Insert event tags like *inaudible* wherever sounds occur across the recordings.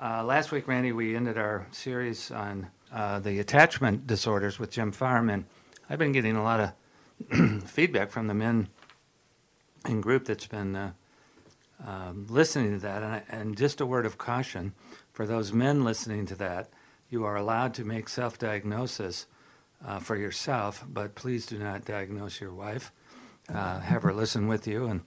Uh, last week, Randy, we ended our series on uh, the attachment disorders with Jim Farm, and I've been getting a lot of *clears throat* feedback from the men in group that's been uh, um, listening to that. And, I, and just a word of caution for those men listening to that, you are allowed to make self diagnosis uh, for yourself, but please do not diagnose your wife. Uh, have her listen with you and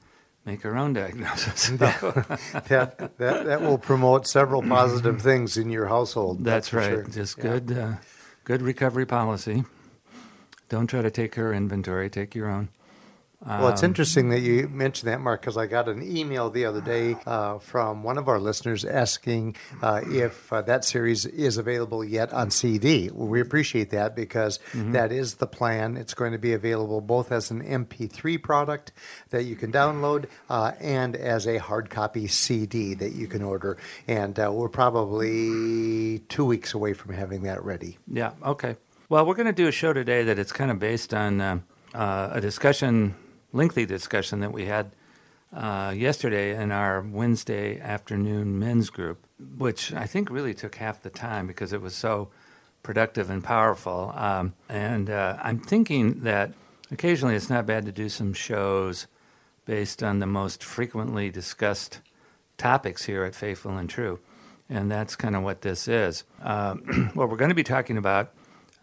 make her own diagnosis. *laughs* that, that, that will promote several positive things in your household. That's, that's right. Sure. Just good, uh, good recovery policy. Don't try to take her inventory. Take your own. Well, it's Um, interesting that you mentioned that, Mark, because I got an email the other day uh, from one of our listeners asking uh, if uh, that series is available yet on CD. Well, we appreciate that because Mm-hmm. that is the plan. It's going to be available both as an MP3 product that you can download uh, and as a hard copy CD that you can order. And uh, we're probably two weeks away from having that ready. Yeah. Okay. Well, we're going to do a show today that it's kind of based on uh, uh, a discussion, lengthy discussion that we had uh, yesterday in our Wednesday afternoon men's group, which I think really took half the time because it was so productive and powerful. Um, and uh, I'm thinking that occasionally it's not bad to do some shows based on the most frequently discussed topics here at Faithful and True. And that's kind of what this is. Uh, *clears throat* what we're going to be talking about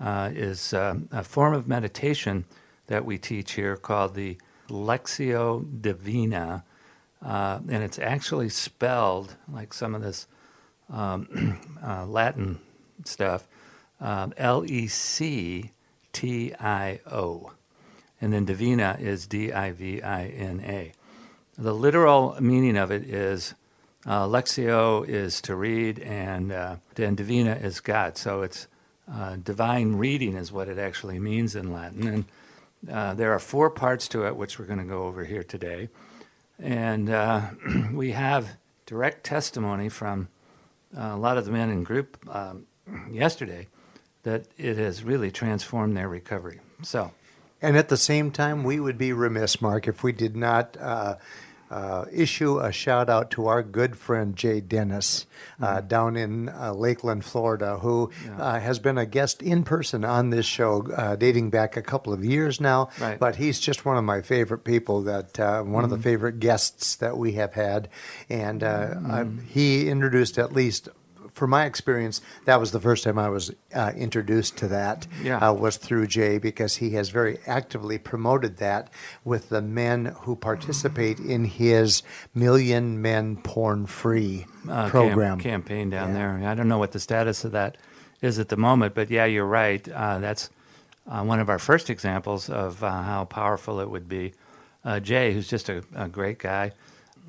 uh, is uh, a form of meditation that we teach here called the Lectio Divina. Uh, and it's actually spelled like some of this um, *clears throat* uh, Latin stuff um, L E C T I O. And then Divina is D I V I N A. The literal meaning of it is uh, Lectio is to read, and, uh, Divina is God. So it's uh, divine reading, is what it actually means in Latin. And uh, there are four parts to it, which we're going to go over here today. And uh, *clears throat* we have direct testimony from uh, a lot of the men in group um, yesterday that it has really transformed their recovery. So, And at the same time, we would be remiss, Mark, if we did not uh, uh, issue a shout out to our good friend Jay Dennis uh, down in uh, Lakeland, Florida, who uh, has been a guest in person on this show uh, dating back a couple of years now. Right. But he's just one of my favorite people, that uh, one of the favorite guests that we have had. And uh, I- he introduced at least. For my experience, that was the first time I was uh, introduced to that Yeah. uh, was through Jay because he has very actively promoted that with the men who participate in his Million Men Porn Free uh, cam- program. campaign down Yeah. there. I don't know what the status of that is at the moment, but yeah, you're right. Uh, that's uh, one of our first examples of uh, how powerful it would be. Uh, Jay, who's just a, a great guy,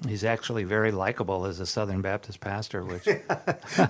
he's actually very likable as a Southern Baptist pastor, which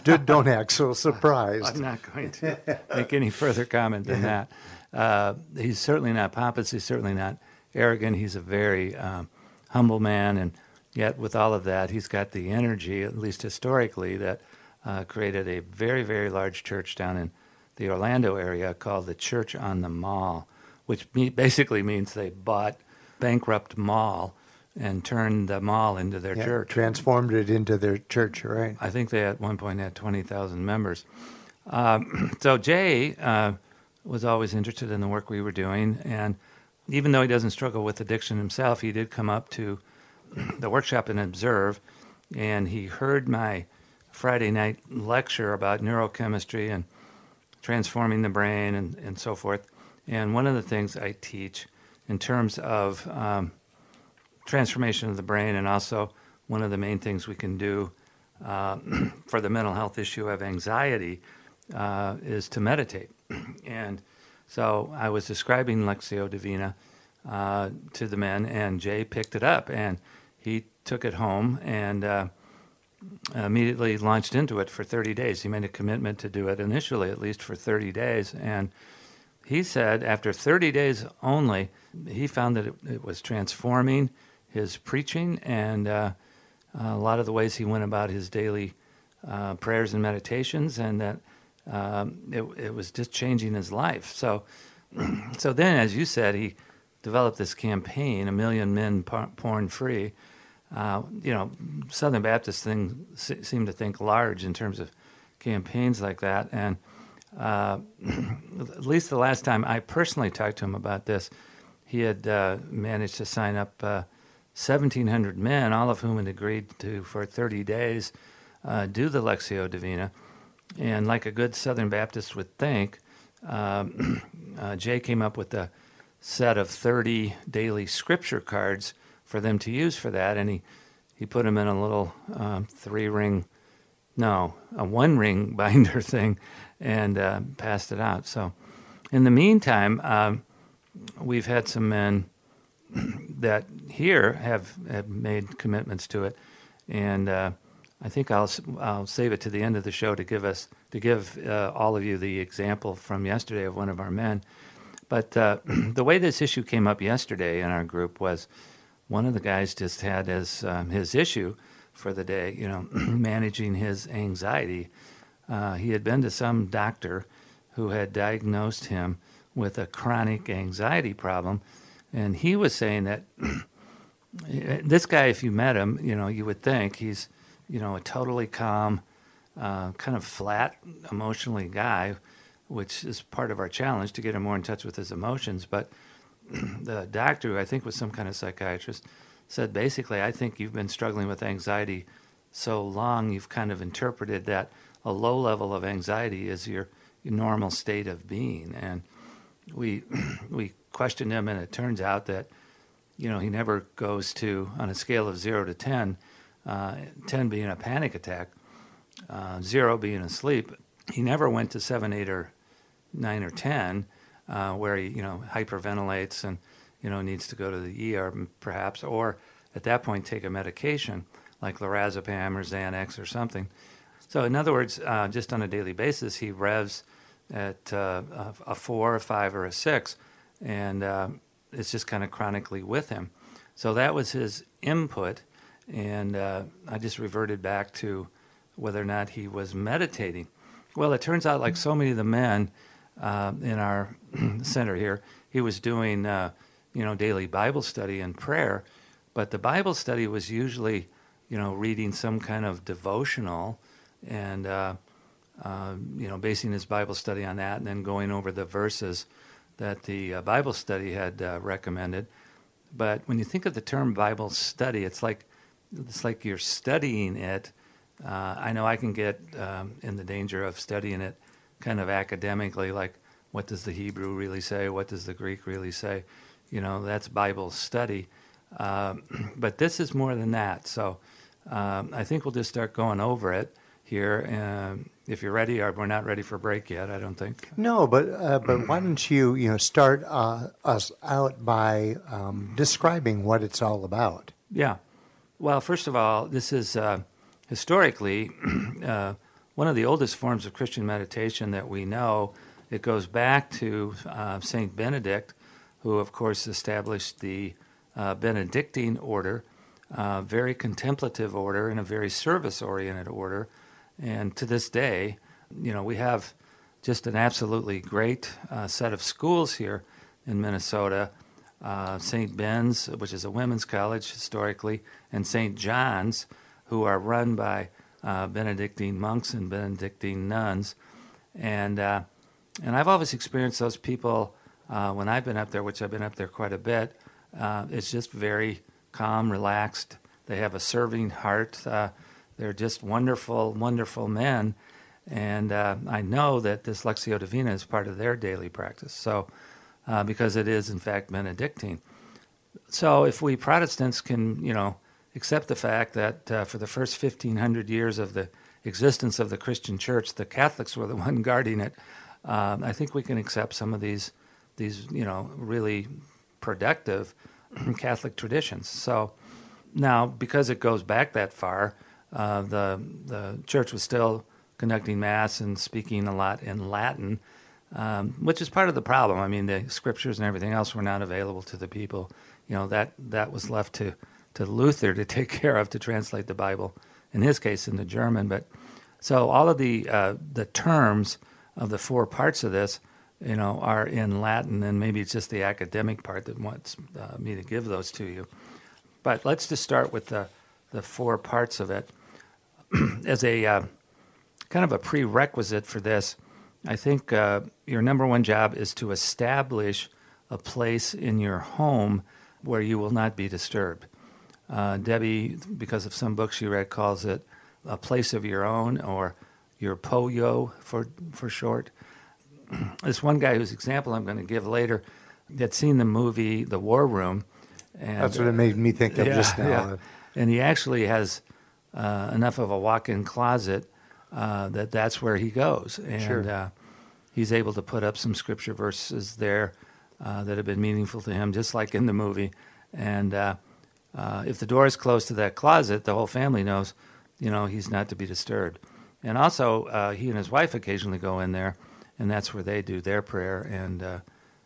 *laughs* Don't act so surprised. I'm not going to make any further comment than that. Uh, he's certainly not pompous. He's certainly not arrogant. He's a very um, humble man, and yet with all of that, he's got the energy, at least historically, that uh, created a very, very large church down in the Orlando area called the Church on the Mall, which basically means they bought bankrupt mall and turned the mall into their Yeah, church. transformed it into their church, right? I think they at one point had 20,000 members. Um, *clears throat* so Jay uh, was always interested in the work we were doing, and even though he doesn't struggle with addiction himself, he did come up to *clears throat* the workshop and observe, and he heard my Friday night lecture about neurochemistry and transforming the brain and, and so forth. And one of the things I teach in terms of um, transformation of the brain, and also one of the main things we can do uh, *clears throat* for the mental health issue of anxiety uh, is to meditate. *clears throat* and so I was describing Lectio Divina uh, to the men, and Jay picked it up and he took it home and uh, immediately launched into it for 30 days. He made a commitment to do it initially, at least for 30 days. And he said after 30 days only, he found that it, it was transforming his preaching and uh, a lot of the ways he went about his daily uh, prayers and meditations, and that um, it, it was just changing his life. So, *clears throat* so then, as you said, he developed this campaign, A Million Men Porn Free. Uh, you know, Southern Baptists thing, seem to think large in terms of campaigns like that. And uh, *clears throat* at least the last time I personally talked to him about this, he had uh, managed to sign up 1,700 uh, men, all of whom had agreed to, for 30 days, uh, do the Lectio Divina. And like a good Southern Baptist would think, um, *clears throat* Jay came up with a set of 30 daily scripture cards for them to use for that. And he, he put them in a little um, three ring, no, a one ring *laughs* binder thing and uh, passed it out. So in the meantime, um, we've had some men *clears throat* that here have, have made commitments to it. And uh, I think I'll, I'll save it to the end of the show to give us to give uh, all of you the example from yesterday of one of our men but uh, *clears throat* the way this issue came up yesterday in our group was one of the guys just had as um, his issue for the day, you know, *clears throat* managing his anxiety. Uh, he had been to some doctor who had diagnosed him with a chronic anxiety problem, and he was saying that *clears throat* this guy, if you met him, you know, you would think he's, you know, a totally calm, uh, kind of flat, emotionally guy which is part of our challenge to get him more in touch with his emotions. But *clears throat* the doctor, who I think was some kind of psychiatrist, said basically, I think you've been struggling with anxiety so long, you've kind of interpreted that a low level of anxiety is your, normal state of being. And we *clears throat* we questioned him, and it turns out that you know he never goes to on a scale of zero to ten, uh, ten being a panic attack, uh, zero being asleep. He never went to seven, eight, or nine or ten, uh, where he you know hyperventilates and you know needs to go to the ER perhaps, or at that point take a medication like lorazepam or Xanax or something. So in other words, uh, just on a daily basis, he revs at uh, a four, a five, or a six, and uh, it's just kind of chronically with him. So that was his input, and uh, I just reverted back to whether or not he was meditating. Well, it turns out, like so many of the men, uh, in our *clears throat* center here. He was doing, uh, you know, daily Bible study and prayer, but the Bible study was usually, you know, reading some kind of devotional and, uh, uh you know, basing his Bible study on that and then going over the verses that the uh, Bible study had uh, recommended. But when you think of the term Bible study, it's like it's like you're studying it. I know I can get um, in the danger of studying it kind of academically, like what does the Hebrew really say? What does the Greek really say? You know, that's Bible study. Um, *clears throat* but this is more than that. So um, I think we'll just start going over it here. Um, if you're ready, or we're not ready for break yet, I don't think. No, but uh, but why don't you you know start uh, us out by um, describing what it's all about? Yeah. Well, first of all, this is uh, historically *clears throat* uh, one of the oldest forms of Christian meditation that we know. It goes back to uh, Saint Benedict, who, of course, established the uh, Benedictine order, uh, very contemplative order and a very service-oriented order. And to this day, you know, we have just an absolutely great uh, set of schools here in Minnesota. Uh, St. Ben's, which is a women's college historically, and St. John's, who are run by uh, Benedictine monks and Benedictine nuns, and uh, and I've always experienced those people uh, when I've been up there, which I've been up there quite a bit. Uh, it's just very calm, relaxed. They have a serving heart. Uh, they're just wonderful, wonderful men, and uh, I know that this Lectio Divina is part of their daily practice. So, because it is in fact Benedictine. So, if we Protestants can, you know, accept the fact that uh, for the first 1500 years of the existence of the Christian church, the Catholics were the *laughs* one guarding it. Um, I think we can accept some of these, these you know, really productive *clears throat* Catholic traditions. So now, because it goes back that far, uh, the the church was still conducting mass and speaking a lot in Latin, um, which is part of the problem. I mean, the scriptures and everything else were not available to the people. You know that that was left to to Luther to *laughs* take care of to translate the Bible. In his case, into German. But so all of the uh, the terms of the four parts of this, you know, are in Latin, and maybe it's just the academic part that wants uh, me to give those to you. But let's just start with the the four parts of it *clears throat* as a uh, kind of a prerequisite for this. I think uh, your number one job is to establish a place in your home where you will not be disturbed. Uh, Debbie, because of some books she read, calls it a place of your own or your poyo for, for short. *clears throat* this one guy whose example I'm going to give later had seen the movie The War Room. And, That's what it made me think of *laughs* yeah, just now. Yeah. And he actually has uh, enough of a walk-in closet uh, that that's where he goes, and sure. uh, he's able to put up some scripture verses there uh, that have been meaningful to him, just like in the movie. And uh, uh, if the door is closed to that closet, the whole family knows, you know, he's not to be disturbed. And also, uh, he and his wife occasionally go in there, and that's where they do their prayer and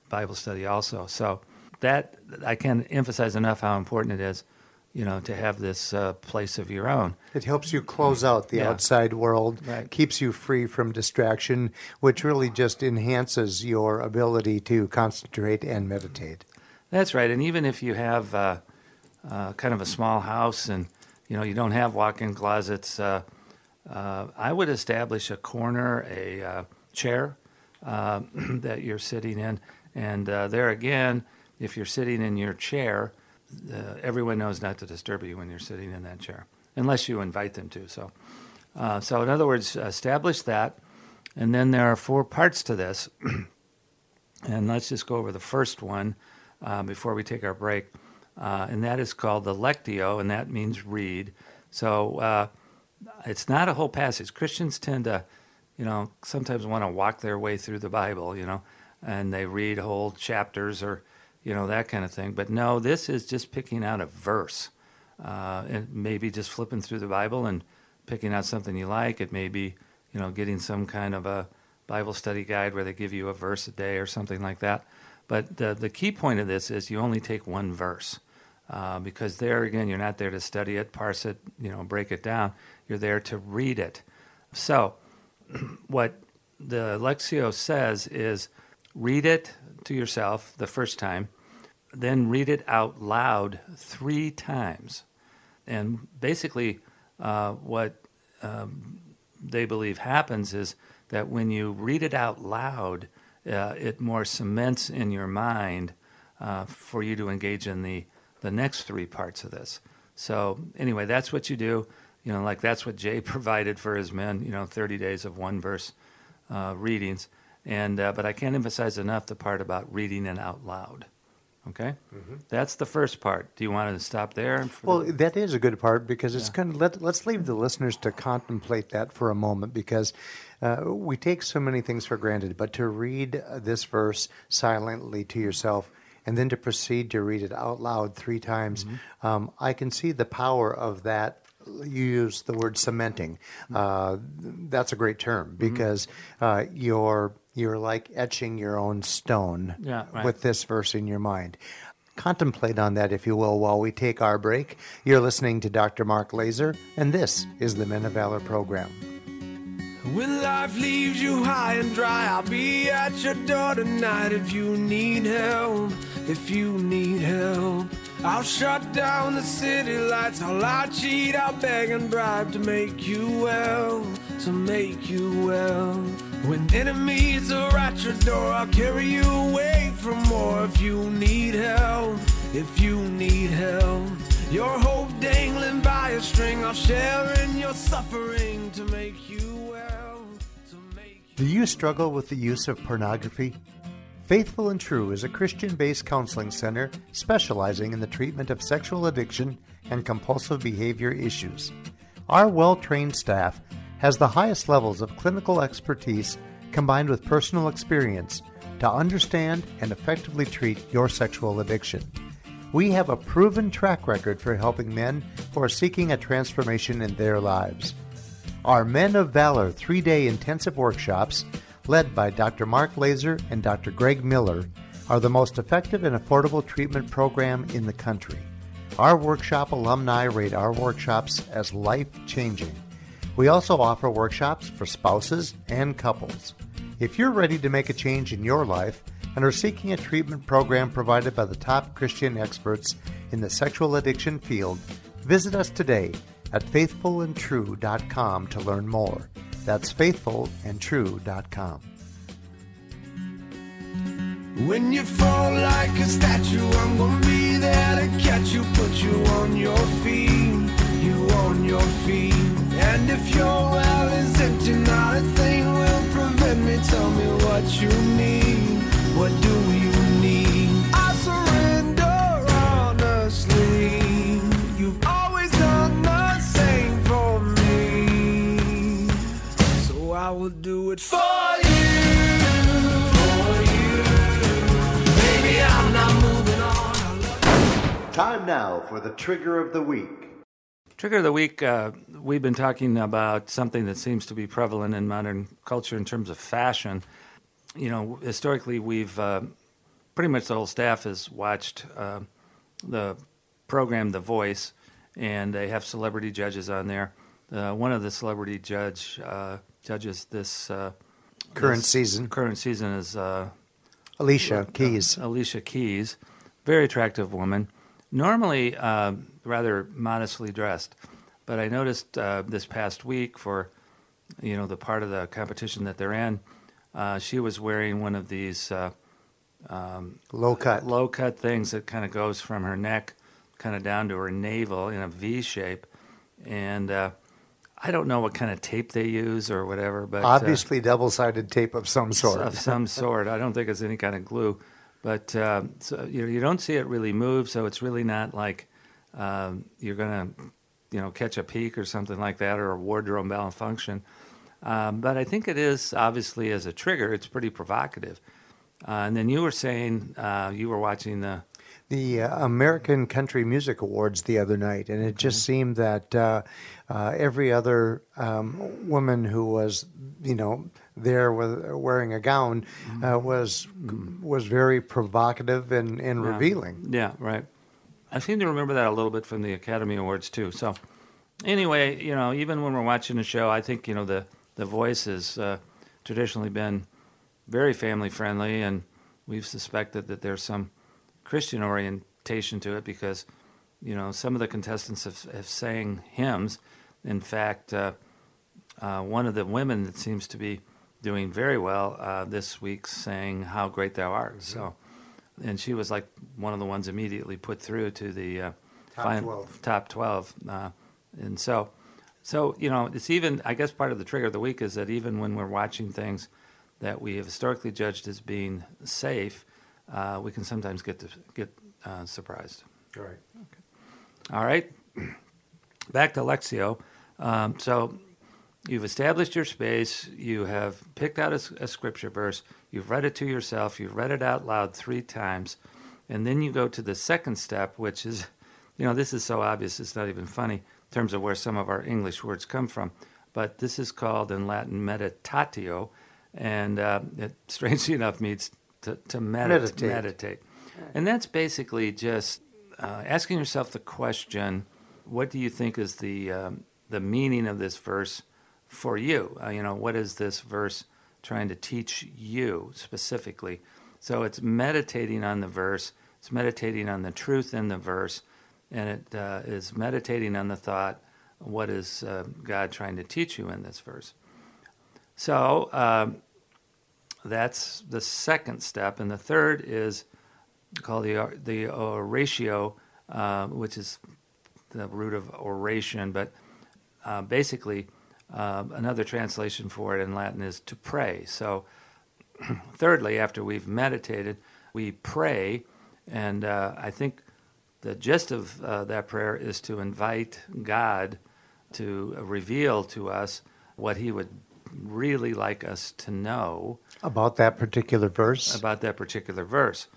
Bible study also. So that I can't emphasize enough how important it is you know, to have this uh, place of your own. It helps you close out the Yeah. outside world, Right. keeps you free from distraction, which really just enhances your ability to concentrate and meditate. That's right. And even if you have uh, uh, kind of a small house and you know you don't have walk-in closets, uh, uh, I would establish a corner, a uh, chair uh, *clears throat* that you're sitting in, and uh, there again, if you're sitting in your chair, uh, everyone knows not to disturb you when you're sitting in that chair, unless you invite them to. So, uh, so in other words, establish that, and then there are four parts to this. *clears throat* And let's just go over the first one uh, before we take our break. Uh, and that is called the Lectio, and that means read. So uh, it's not a whole passage. Christians tend to, you know, sometimes want to walk their way through the Bible, you know, and they read whole chapters or, you know, that kind of thing. But no, this is just picking out a verse. Uh, and maybe just flipping through the Bible and picking out something you like. It may be, you know, getting some kind of a Bible study guide where they give you a verse a day or something like that. But the, the key point of this is you only take one verse. Uh, because there again, you're not there to study it, parse it, you know, break it down. You're there to read it. So, *clears throat* what the Lectio says is read it to yourself the first time, then read it out loud three times. And basically, uh, what um, they believe happens is that when you read it out loud, uh, it more cements in your mind uh, for you to engage in the, the next three parts of this. So, anyway, that's what you do. You know, like that's what Jay *laughs* provided for his men, you know, 30 days of one verse uh, readings. And, uh, but I can't emphasize enough the part about reading it out loud. Okay? That's the first part. Do you want to stop there? Well, the- that is a good part because it's kind of let, let's leave the listeners to contemplate that for a moment because uh, we take so many things for granted. But to read uh, this verse silently to yourself and then to proceed to read it out loud three times, um, I can see the power of that. You use the word cementing. Uh, that's a great term because uh, you're you're like etching your own stone Yeah, right. with this verse in your mind. Contemplate on that, if you will, while we take our break. You're listening to Dr. Mark Laaser, and this is the Men of Valor program. When life leaves you high and dry, I'll be at your door tonight if you need help. If you need help, I'll shut down the city lights. I'll lie, cheat, I'll beg and bribe to make you well, to make you well. When enemies are at your door, I'll carry you away from more. If you need help, if you need help. Your hope dangling by a string, I'll share in your suffering to make you well. Make you Do you struggle with the use of pornography? Faithful and True is a Christian based counseling center specializing in the treatment of sexual addiction and compulsive behavior issues. Our well trained staff has the highest levels of clinical expertise combined with personal experience to understand and effectively treat your sexual addiction. We have a proven track record for helping men who are seeking a transformation in their lives. Our Men of Valor three day intensive workshops, led by Dr. Mark Laaser and Dr. Greg Miller, are the most effective and affordable treatment program in the country. Our workshop alumni rate our workshops as life changing. We also offer workshops for spouses and couples. If you're ready to make a change in your life and are seeking a treatment program provided by the top Christian experts in the sexual addiction field, visit us today at faithfulandtrue.com to learn more. That's faithfulandtrue.com. When you fall like a statue, I'm gonna be there to catch you, put you on your feet, you on your feet. And if your well is empty, not a thing will prevent me. Tell me what you need. What do you need? I surrender honestly. You've always done the same for me. So I will do it for you. For you. Baby, I'm not moving on. Time now for the trigger of the week. Trigger of the week, uh, we've been talking about something that seems to be prevalent in modern culture in terms of fashion. You know, historically, we've uh, pretty much the whole staff has watched uh, the program The Voice, and they have celebrity judges on there. Uh, one of the celebrity judge uh, judges this uh, Current this season. Current season is uh, Alicia Keys. Alicia Keys, very attractive woman, normally uh, rather modestly dressed. But I noticed uh, this past week for, you know, the part of the competition that they're in, uh, she was wearing one of these uh, Low cut. low cut things that kind of goes from her neck kind of down to her navel in a V shape. And uh, I don't know what kind of tape they use or whatever, but uh, Obviously, double sided tape of some sort. of some sort. I don't think it's any kind of glue, but uh, so, you know, you don't see it really move, so it's really not like um, you're gonna, you know, catch a peak or something like that, or a wardrobe malfunction. Um, but I think it is obviously as a trigger, it's pretty provocative. Uh, and then you were saying uh, you were watching the the uh, American Country Music Awards the other night, and it just seemed that uh, uh, every other um, woman who was, you know, there with wearing a gown uh, was was very provocative and, and Yeah. revealing. Yeah, right. I seem to remember that a little bit from the Academy Awards too. So, anyway, you know, even when we're watching a show, I think you know the the voice has uh, traditionally been very family friendly, and we've suspected that there's some Christian orientation to it because you know some of the contestants have, have sang hymns. In fact, uh, uh, one of the women that seems to be doing very well uh, this week sang "How Great Thou Art." So, and she was like one of the ones immediately put through to the uh, Top fin- 12. top twelve. Uh, and so, so you know, it's even. I guess part of the trigger of the week is that even when we're watching things that we have historically judged as being safe, uh, we can sometimes get to get uh, surprised. Right. All right, *clears throat* back to Lectio. Um, so you've established your space. You have picked out a scripture verse. You've read it to yourself. You've read it out loud three times, and then you go to the second step, which is, you know, this is so obvious it's not even funny in terms of where some of our English words come from. But this is called in Latin meditatio, and uh, it *laughs* strangely enough means to, to medit- Meditate. meditate. And that's basically just uh, asking yourself the question, what do you think is the um, the meaning of this verse for you? Uh, you know, what is this verse trying to teach you specifically? So it's meditating on the verse. It's meditating on the truth in the verse, and it uh, is meditating on the thought, what is uh, God trying to teach you in this verse? So um, that's the second step, and the third is called the the oratio, uh, which is the root of oration, but uh, basically uh, another translation for it in Latin is to pray. So, *clears throat* thirdly, after we've meditated, we pray, and uh, I think the gist of uh, that prayer is to invite God to reveal to us what He would really like us to know About that particular verse. about that particular verse.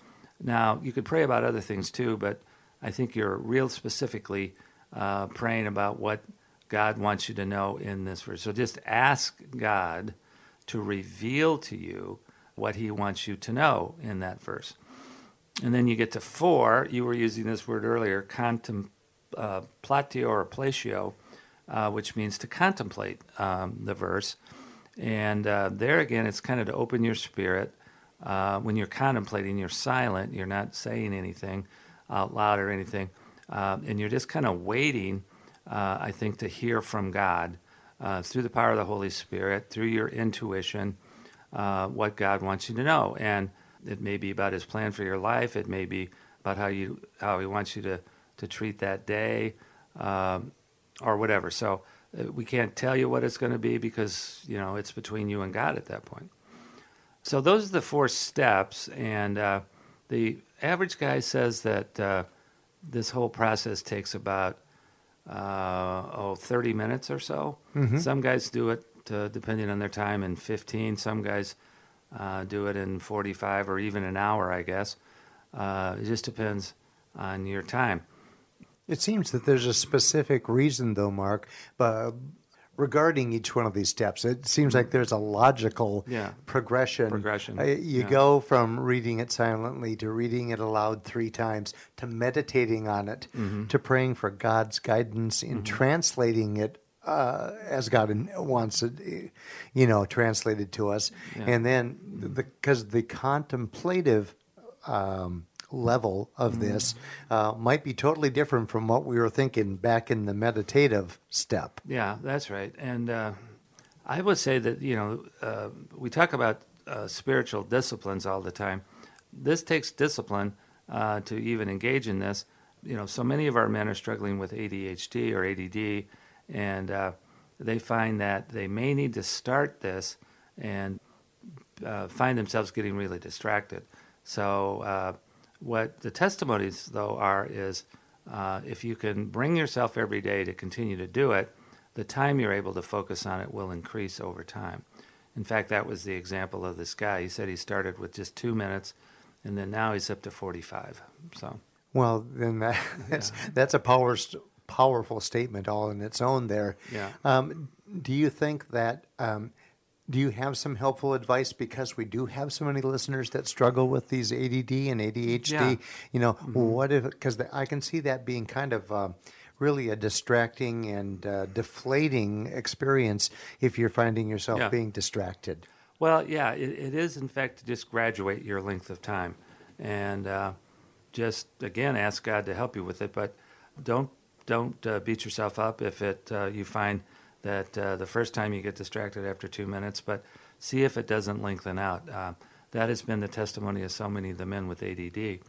Now, you could pray about other things too, but I think you're real specifically uh, praying about what God wants you to know in this verse. So just ask God to reveal to you what He wants you to know in that verse. And then you get to four. You were using this word earlier, contemplatio uh, or platio, uh, which means to contemplate um, the verse. And uh, there again, it's kind of to open your spirit. Uh, when you're contemplating, you're silent. You're not saying anything out loud or anything. Uh, and you're just kind of waiting, uh, I think, to hear from God through the power of the Holy Spirit, through your intuition, what God wants you to know. And it may be about his plan for your life. It may be about how you how he wants you to to treat that day, um, or whatever. So uh, we can't tell you what it's going to be because you know it's between you and God at that point. So those are the four steps, and uh, the average guy says that uh, this whole process takes about uh, oh 30 minutes or so. Mm-hmm. Some guys do it uh, depending on their time in 15. Some guys uh, do it in 45 or even an hour, I guess. Uh, it just depends on your time. It seems that there's a specific reason, though, Mark, but regarding each one of these steps. It seems like there's a logical yeah. progression. Progression. Uh, you yeah. go from reading it silently to reading it aloud three times to meditating on it mm-hmm. to praying for God's guidance in mm-hmm. translating it uh, as God wants it, you know, translated to us. Yeah. And then because the, the, contemplative um, level of mm-hmm. this uh, might be totally different from what we were thinking back in the meditative step. Yeah, that's right. And uh, I would say that, you know, uh, we talk about uh, spiritual disciplines all the time. This takes discipline uh, to even engage in this. You know, so many of our men are struggling with ADHD or ADD and uh, they find that they may need to start this and uh, find themselves getting really distracted. So, uh, what the testimonies though are is uh, if you can bring yourself every day to continue to do it, the time you're able to focus on it will increase over time. In fact, that was the example of this guy. He said he started with just two minutes, and then now he's up to 45. So. Well, then that, *laughs* that's, yeah. that's a power powerful statement all in its own there. Yeah. Um, do you think that? Um, do you have some helpful advice because we do have so many listeners that struggle with these ADD and ADHD? Yeah. You know, mm-hmm. what if? Because I can see that being kind of. Uh, really a distracting and uh, deflating experience if you're finding yourself yeah. being distracted. Well, yeah, it, it is in fact to just graduate your length of time, and uh, just again ask God to help you with it. But don't don't uh, beat yourself up if it uh, you find that uh, the first time you get distracted after two minutes, but see if it doesn't lengthen out. Uh, that has been the testimony of so many of the men with ADD.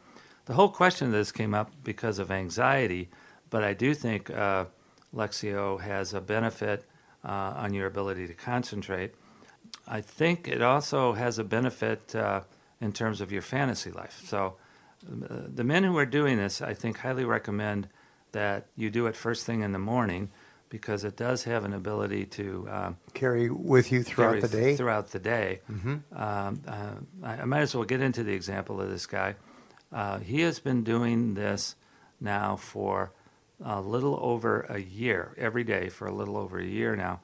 The whole question of this came up because of anxiety, but I do think uh, Lectio has a benefit uh, on your ability to concentrate. I think it also has a benefit in terms of your fantasy life. So, the men who are doing this, I think, highly recommend that you do it first thing in the morning because it does have an ability to um, carry with you throughout the day. Throughout the day, mm-hmm. um, uh, I, I, might as well get into the example of this guy. Uh, he has been doing this now for a little over a year, every day for a little over a year now,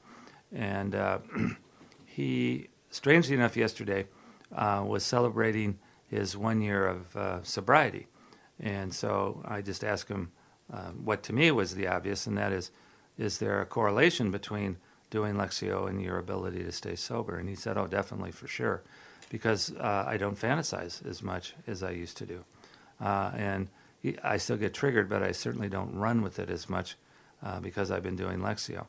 and uh, *clears throat* he, strangely enough, yesterday uh, was celebrating his one year of uh, sobriety, and so I just asked him uh, what to me was the obvious, and that is, is there a correlation between doing Lectio and your ability to stay sober? And he said, oh, definitely, for sure, because uh, I don't fantasize as much as I used to do. Uh, and he, I still get triggered, but I certainly don't run with it as much uh, because I've been doing Lectio.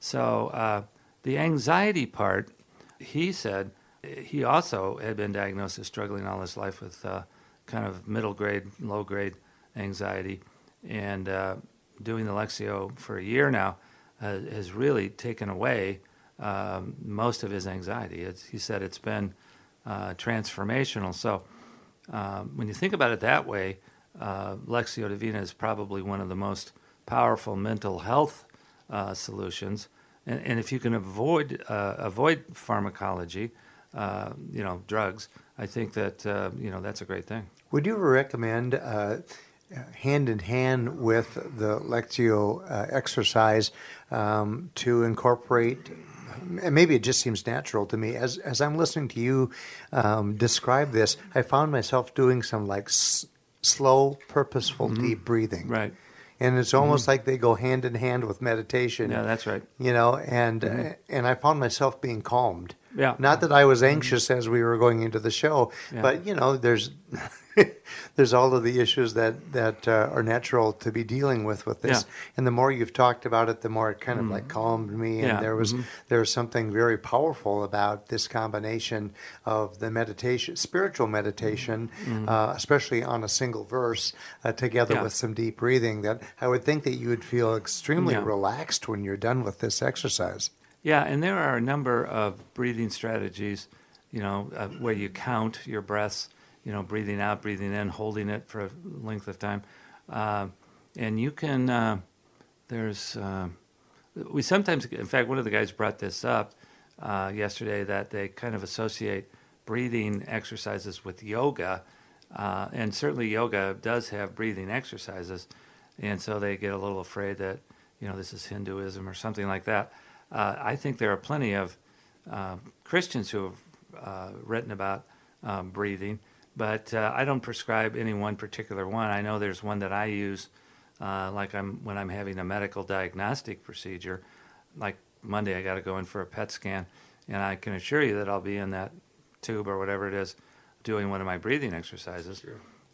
So uh, the anxiety part, he said, he also had been diagnosed as struggling all his life with uh, kind of middle grade, low grade anxiety and uh, doing the Lectio for a year now uh, has really taken away um, most of his anxiety. It's, he said it's been uh, transformational. So um, when you think about it that way, uh, Lectio Divina is probably one of the most powerful mental health uh, solutions. And, and, if you can avoid uh, avoid pharmacology, you know, drugs, I think that you know that's a great thing. Would you recommend hand in hand with the Lectio uh, exercise um, to incorporate and maybe it just seems natural to me as as I'm listening to you um, describe this. I found myself doing some like s- slow, purposeful, Mm-hmm. deep breathing. Right. And it's almost like they go hand in hand with meditation. Yeah, that's right. You know, and uh, and I found myself being calmed. Yeah. Not that I was anxious as we were going into the show, Yeah. but you know, there's *laughs* there's all of the issues that that uh, are natural to be dealing with with this. Yeah. Mm-hmm. And the more you've talked about it, the more it kind of like calmed me. And Yeah. there was Mhm. there was something very powerful about this combination of the meditation, spiritual meditation, uh, especially on a single verse, uh, together Mm-hmm. Yeah. with some deep breathing. That I would think that you would feel extremely relaxed when you're done with this exercise. Yeah, and there are a number of breathing strategies, you know, uh, where you count your breaths, you know, breathing out, breathing in, holding it for a length of time. Uh, and you can, uh, there's, uh, we sometimes, in fact, one of the guys brought this up uh, yesterday that they kind of associate breathing exercises with yoga. Uh, and certainly yoga does have breathing exercises. And so they get a little afraid that, you know, this is Hinduism or something like that. Uh, I think there are plenty of uh, Christians who have uh, written about um, breathing, but uh, I don't prescribe any one particular one. I know there's one that I use, uh, like I'm when I'm having a medical diagnostic procedure, like Monday I got to go in for a PET scan, and I can assure you that I'll be in that tube or whatever it is, doing one of my breathing exercises.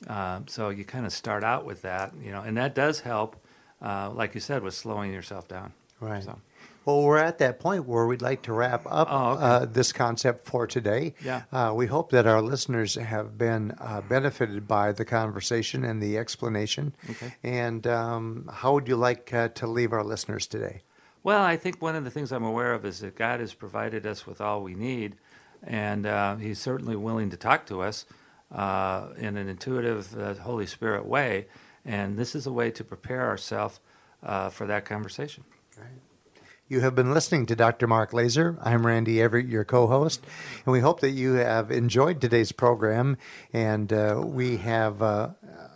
Uh, so you kind of start out with that, you know, and that does help, uh, like you said, with slowing yourself down. Right. So, Well, we're at that point where we'd like to wrap up Oh, okay. uh, this concept for today. Yeah. Uh, we hope that our listeners have been uh, benefited by the conversation and the explanation. Okay. And um, how would you like uh, to leave our listeners today? Well, I think one of the things I'm aware of is that God has provided us with all we need, and uh, He's certainly willing to talk to us uh, in an intuitive, uh, Holy Spirit way. And this is a way to prepare ourselves uh, for that conversation. You have been listening to Dr. Mark Laaser. I'm Randy Evert, your co host, and we hope that you have enjoyed today's program. And uh, we have uh,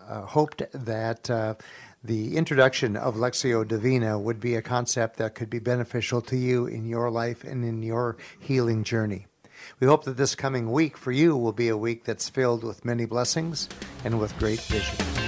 uh, hoped that uh, the introduction of Lectio Divina would be a concept that could be beneficial to you in your life and in your healing journey. We hope that this coming week for you will be a week that's filled with many blessings and with great vision.